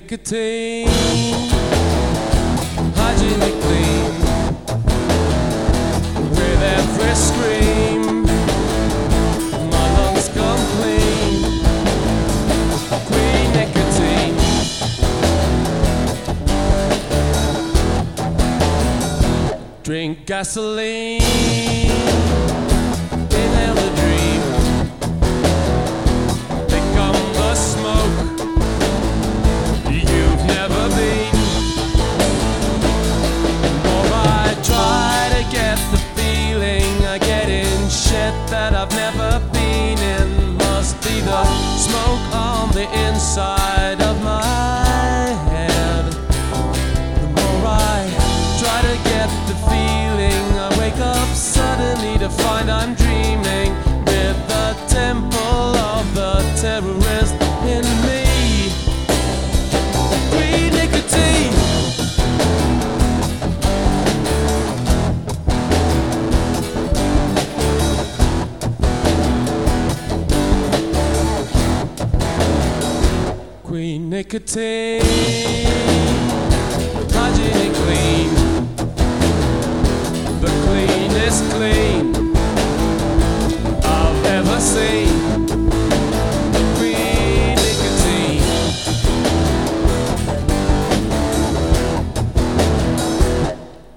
Nicotine, hygienic clean. With every scream, my lungs come clean. Queen nicotine. Drink gasoline, get the feeling, I wake up suddenly to find I'm dreaming with the temple of the terrorist in me. Nicotine. Queen nicotine, clean, the cleanest clean I've ever seen. Nicotine.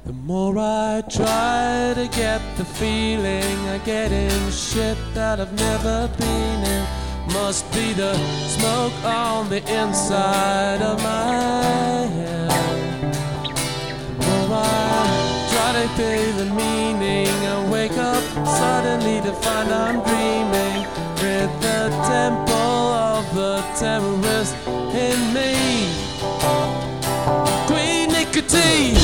The more I try to get the feeling I get in shit that I've never been in. Must be the smoke on the inside of my head. I pay the meaning. I wake up suddenly to find I'm dreaming with the temple of the terrorist in me. Queen Nicotine.